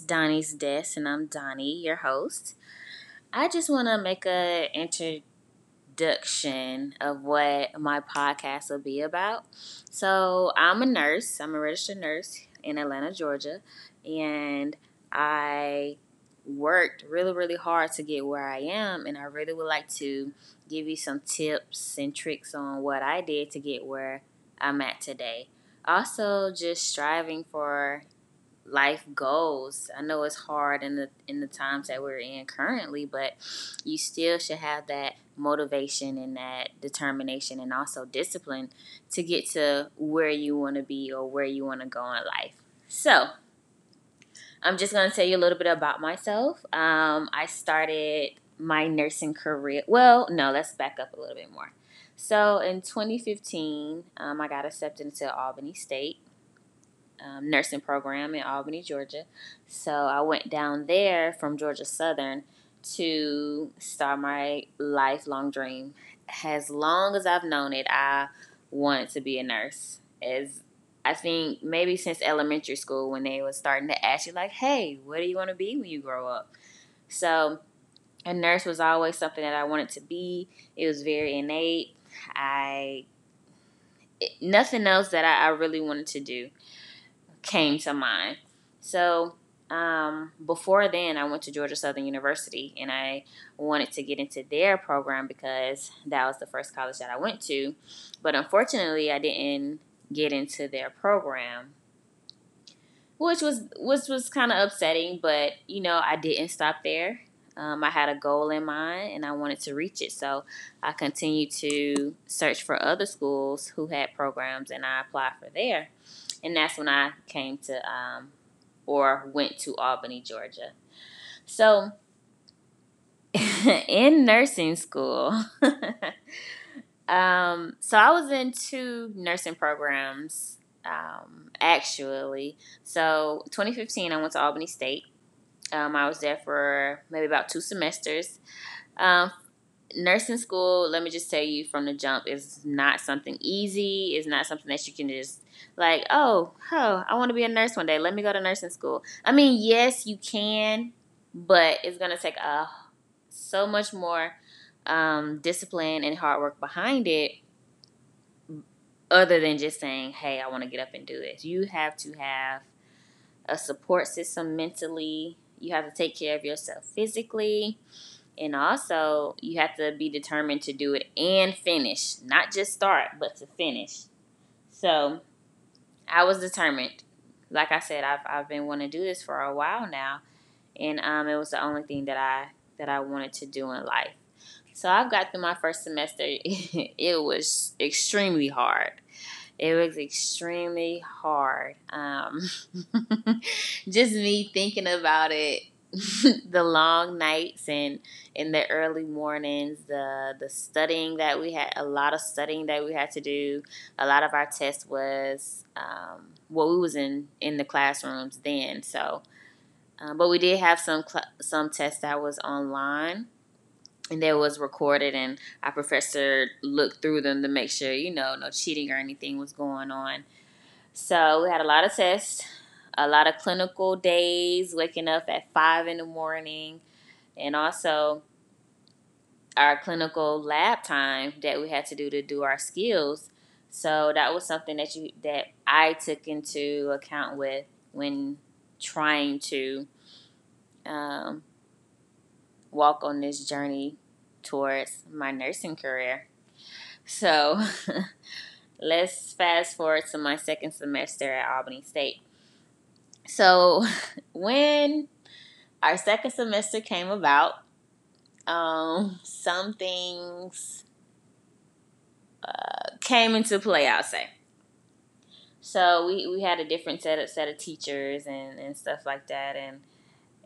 Donnie's Desk, and I'm Donnie, your host. I just want to make a introduction of what my podcast will be about. So, I'm a nurse. I'm a registered nurse in Atlanta, Georgia, and I worked really, really hard to get where I am, and I really would like to give you some tips and tricks on what I did to get where I'm at today. Also, just striving for life goals. I know it's hard in the in the times that we're in currently, but you still should have that motivation and that determination and also discipline to get to where you want to be or where you want to go in life. So, I'm just going to tell you a little bit about myself. Um, I started my nursing career. Well, no, let's back up a little bit more. So in 2015, um, I got accepted into Albany State um, nursing program in Albany, Georgia. So I went down there from Georgia Southern to start my lifelong dream. As long as I've known it, I wanted to be a nurse. As I think maybe since elementary school when they were starting to ask you like, "Hey, what do you want to be when you grow up?" So a nurse was always something that I wanted to be. It was very innate. I nothing else that I, I really wanted to do came to mind. So um, before then, I went to Georgia Southern University and I wanted to get into their program because that was the first college that I went to. But unfortunately, I didn't get into their program, which was which was kind of upsetting. But you know, I didn't stop there. Um, I had a goal in mind and I wanted to reach it. So I continued to search for other schools who had programs and I applied for there. And that's when I came to um, or went to Albany, Georgia. So in nursing school, um, so I was in two nursing programs um, actually. So 2015, I went to Albany State um, I was there for maybe about two semesters. Um, nursing school, let me just tell you from the jump, is not something easy. It's not something that you can just like, oh, oh, I want to be a nurse one day. Let me go to nursing school. I mean, yes, you can, but it's gonna take a so much more um, discipline and hard work behind it. Other than just saying, "Hey, I want to get up and do this," you have to have a support system mentally, you have to take care of yourself physically. And also, you have to be determined to do it and finish. Not just start, but to finish. So, I was determined. Like I said, I've, I've been wanting to do this for a while now. And um, it was the only thing that I that I wanted to do in life. So I've got through my first semester. it was extremely hard. It was extremely hard. Um, just me thinking about it, the long nights and in the early mornings, the the studying that we had, a lot of studying that we had to do. A lot of our tests was um, well, we was in in the classrooms then, so. Um, but we did have some cl- some tests that was online and that was recorded and our professor looked through them to make sure you know no cheating or anything was going on so we had a lot of tests a lot of clinical days waking up at five in the morning and also our clinical lab time that we had to do to do our skills so that was something that you that i took into account with when trying to um, walk on this journey towards my nursing career. So let's fast forward to my second semester at Albany State. So when our second semester came about, um, some things uh, came into play, I'll say. So we, we had a different set of set of teachers and, and stuff like that and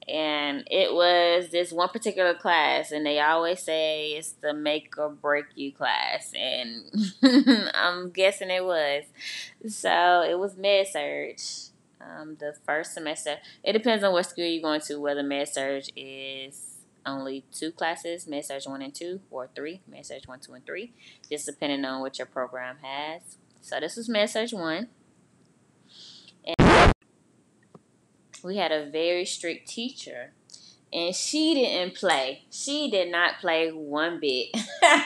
and it was this one particular class and they always say it's the make or break you class and i'm guessing it was so it was med surg um, the first semester it depends on what school you're going to whether med surg is only two classes med surg 1 and 2 or 3 med surg 1 2 and 3 just depending on what your program has so this was med surg 1 And we had a very strict teacher and she didn't play. She did not play one bit.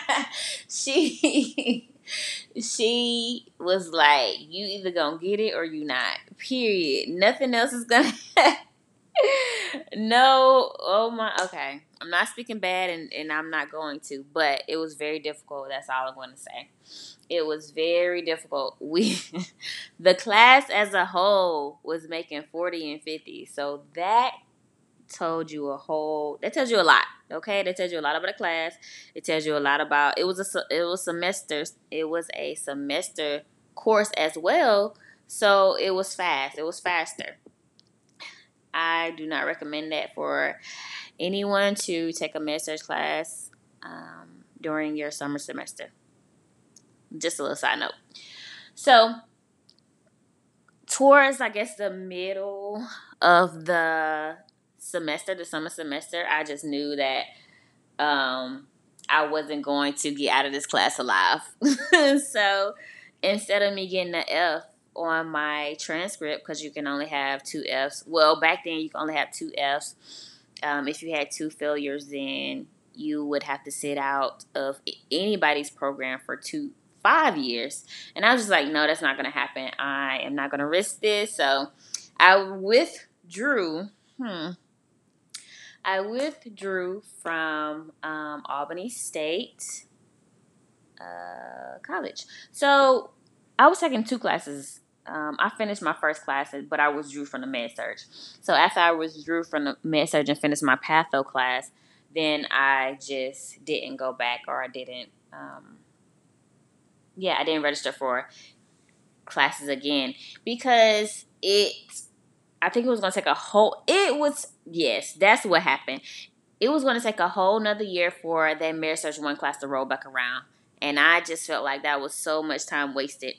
she she was like, "You either gonna get it or you not." Period. Nothing else is gonna. no. Oh my. Okay. I'm not speaking bad, and and I'm not going to. But it was very difficult. That's all I'm going to say. It was very difficult. We, the class as a whole, was making 40 and 50. So that told you a whole that tells you a lot okay? That tells you a lot about the class. It tells you a lot about it was a it was semesters it was a semester course as well so it was fast it was faster. I do not recommend that for anyone to take a master's class um, during your summer semester. Just a little side note. So towards i guess the middle of the semester, the summer semester, I just knew that um, I wasn't going to get out of this class alive. so instead of me getting an F on my transcript, because you can only have two Fs, well, back then you can only have two Fs. Um, if you had two failures, then you would have to sit out of anybody's program for two five years. And I was just like, no, that's not to happen. I am not to risk this. So I withdrew. Hmm. I withdrew from um, Albany State uh, College. So I was taking two classes. Um, I finished my first class, but I withdrew from the med surg. So after I withdrew from the med surg and finished my patho class, then I just didn't go back or I didn't. Um, yeah, I didn't register for classes again because it I think it was going to take a whole, it was, yes, that's what happened. It was going to take a whole nother year for that Med surg 1 class to roll back around. And I just felt like that was so much time wasted.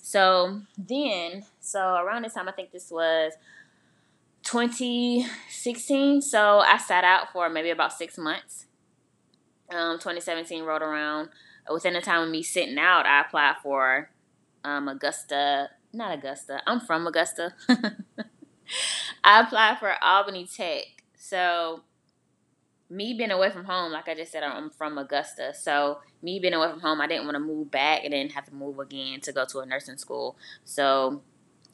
So then, so around this time, I think this was 2016. So I sat out for maybe about six months. Um, 2017 rolled around. Within the time of me sitting out, I applied for um, Augusta, not Augusta. I'm from Augusta. I applied for Albany Tech. So me being away from home, like I just said, I'm from Augusta. So me being away from home, I didn't want to move back and then have to move again to go to a nursing school. So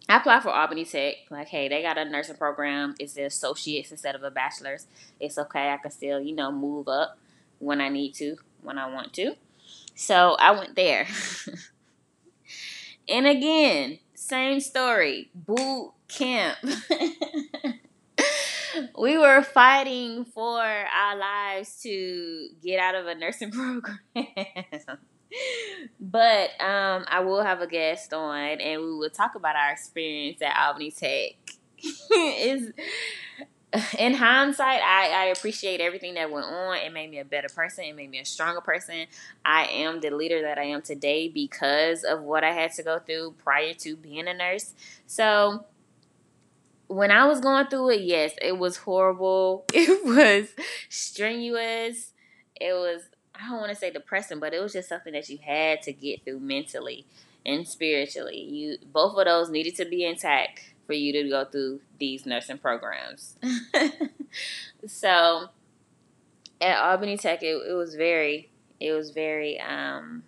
I applied for Albany Tech. Like, hey, they got a nursing program. It's the associates instead of a bachelor's. It's okay. I can still, you know, move up when I need to, when I want to. So I went there. and again, same story. Boot camp. we were fighting for our lives to get out of a nursing program. but um, I will have a guest on and we will talk about our experience at Albany Tech. is in hindsight, I, I appreciate everything that went on. It made me a better person. It made me a stronger person. I am the leader that I am today because of what I had to go through prior to being a nurse. So when I was going through it, yes, it was horrible. It was strenuous. It was I don't want to say depressing, but it was just something that you had to get through mentally and spiritually. You both of those needed to be intact for you to go through these nursing programs. so at Albany Tech, it, it was very, it was very, um,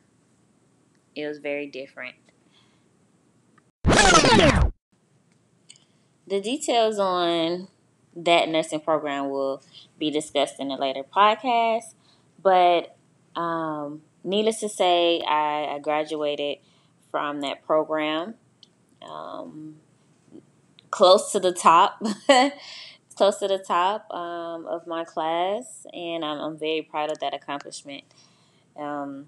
it was very different. The details on that nursing program will be discussed in a later podcast. But um, needless to say, I, I, graduated from that program. Um, close to the top, close to the top um, of my class, and I'm, I'm, very proud of that accomplishment. Um,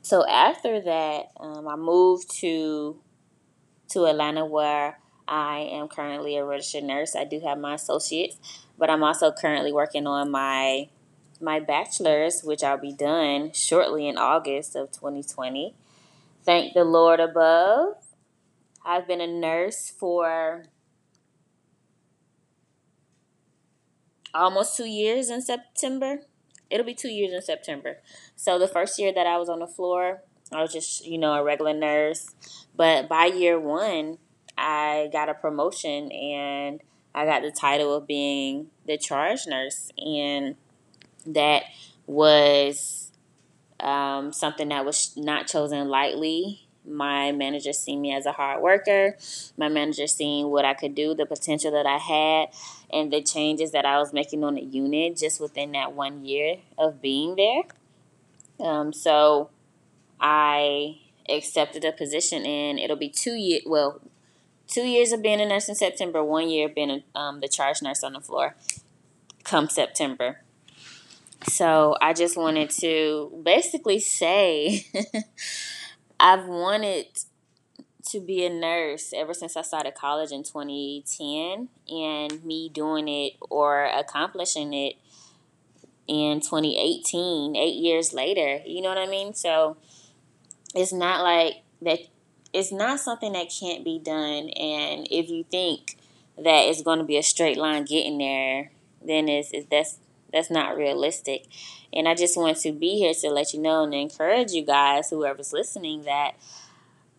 so after that, um, I moved to to Atlanta, where I am currently a registered nurse. I do have my associates, but I'm also currently working on my my bachelor's, which I'll be done shortly in August of 2020. Thank the Lord above. I've been a nurse for almost two years in September. It'll be two years in September. So the first year that I was on the floor, I was just, you know, a regular nurse. But by year one, I got a promotion and I got the title of being the charge nurse, and that was um, something that was not chosen lightly. My manager seen me as a hard worker. My manager seen what I could do, the potential that I had, and the changes that I was making on the unit just within that one year of being there. Um, so I accepted a position, and it'll be two years. Well, two years of being a nurse in September, one year being a, um, the charge nurse on the floor come September. So I just wanted to basically say I've wanted to be a nurse ever since I started college in 2010, and me doing it or accomplishing it in 2018, eight years later. You know what I mean? So it's not like that, it's not something that can't be done. And if you think that it's going to be a straight line getting there, then it's, it's that's that's not realistic. And I just want to be here to let you know and encourage you guys, whoever's listening, that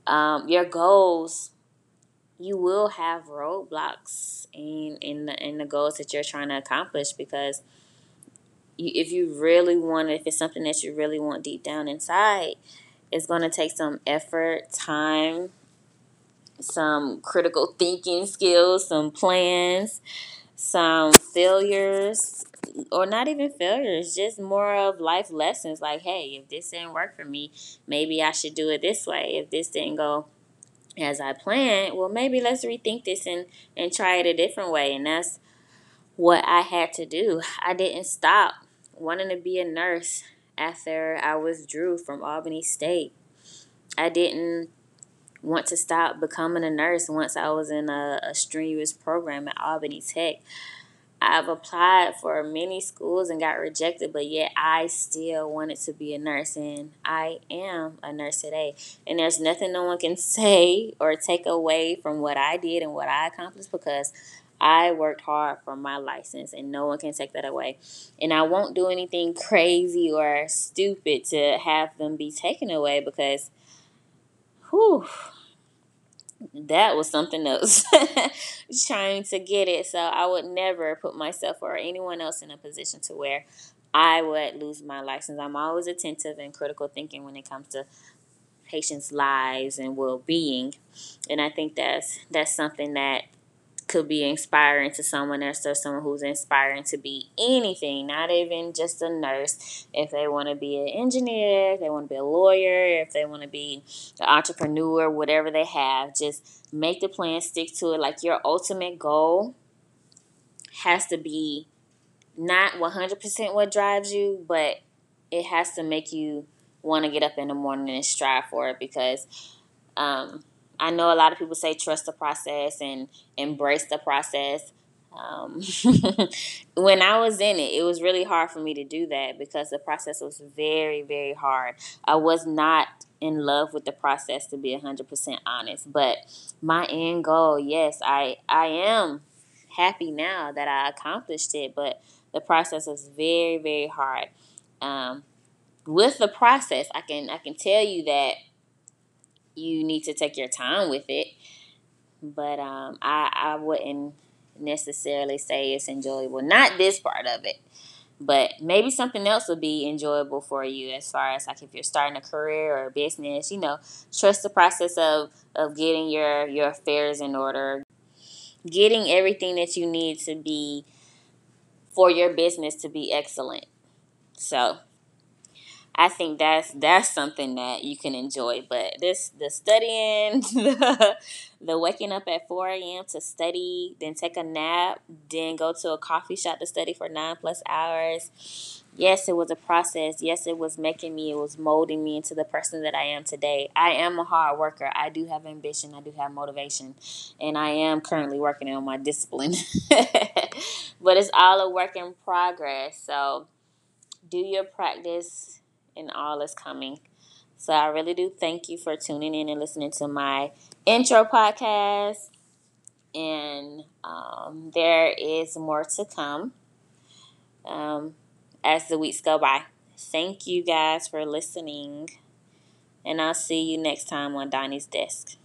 um, your goals, you will have roadblocks in in the in the goals that you're trying to accomplish because you, if you really want if it's something that you really want deep down inside, it's going to take some effort, time, some critical thinking skills, some plans, some failures, or not even failures, just more of life lessons like, hey, if this didn't work for me, maybe I should do it this way. If this didn't go as I planned, well, maybe let's rethink this and, and try it a different way. And that's what I had to do. I didn't stop wanting to be a nurse after I withdrew from Albany State. I didn't want to stop becoming a nurse once I was in a, a strenuous program at Albany Tech. I've applied for many schools and got rejected, but yet I still wanted to be a nurse, and I am a nurse today. And there's nothing no one can say or take away from what I did and what I accomplished because I worked hard for my license, and no one can take that away. And I won't do anything crazy or stupid to have them be taken away because, whew, that was something else trying to get it. So i would never put myself or anyone else in a position to where i would lose my license. I'm always attentive and critical thinking when it comes to patients lives and well-being. And i think that's that's something that could be inspiring to someone else or someone who's inspiring to be anything, not even just a nurse. If they want to be an engineer, if they want to be a lawyer, if they want to be an entrepreneur, whatever they have, just make the plan, stick to it. Like your ultimate goal has to be not 100% what drives you, but it has to make you want to get up in the morning and strive for it because um, I know a lot of people say trust the process and embrace the process. Um, when I was in it, it was really hard for me to do that because the process was very, very hard. I was not in love with the process to be 100% honest, but my end goal, yes, I I am happy now that I accomplished it, but the process was very, very hard. Um, with the process, I can I can tell you that you need to take your time with it. But um, I I wouldn't necessarily say it's enjoyable. Not this part of it, but maybe something else would be enjoyable for you as far as like if you're starting a career or a business. You know, trust the process of of getting your your affairs in order, getting everything that you need to be for your business to be excellent. So I think that's that's something that you can enjoy. But this the studying, the, the waking up at four a.m. to study, then take a nap, then go to a coffee shop to study for nine plus hours. Yes, it was a process. Yes, it was making me, it was molding me into the person that I am today. I am a hard worker. I do have ambition. I do have motivation. And I am currently working on my discipline. but it's all a work in progress. So do your practice and all is coming. So I really do thank you for tuning in and listening to my intro podcast. And um, there is more to come um, as the weeks go by. Thank you guys for listening. And I'll see you next time on Donnie's Desk.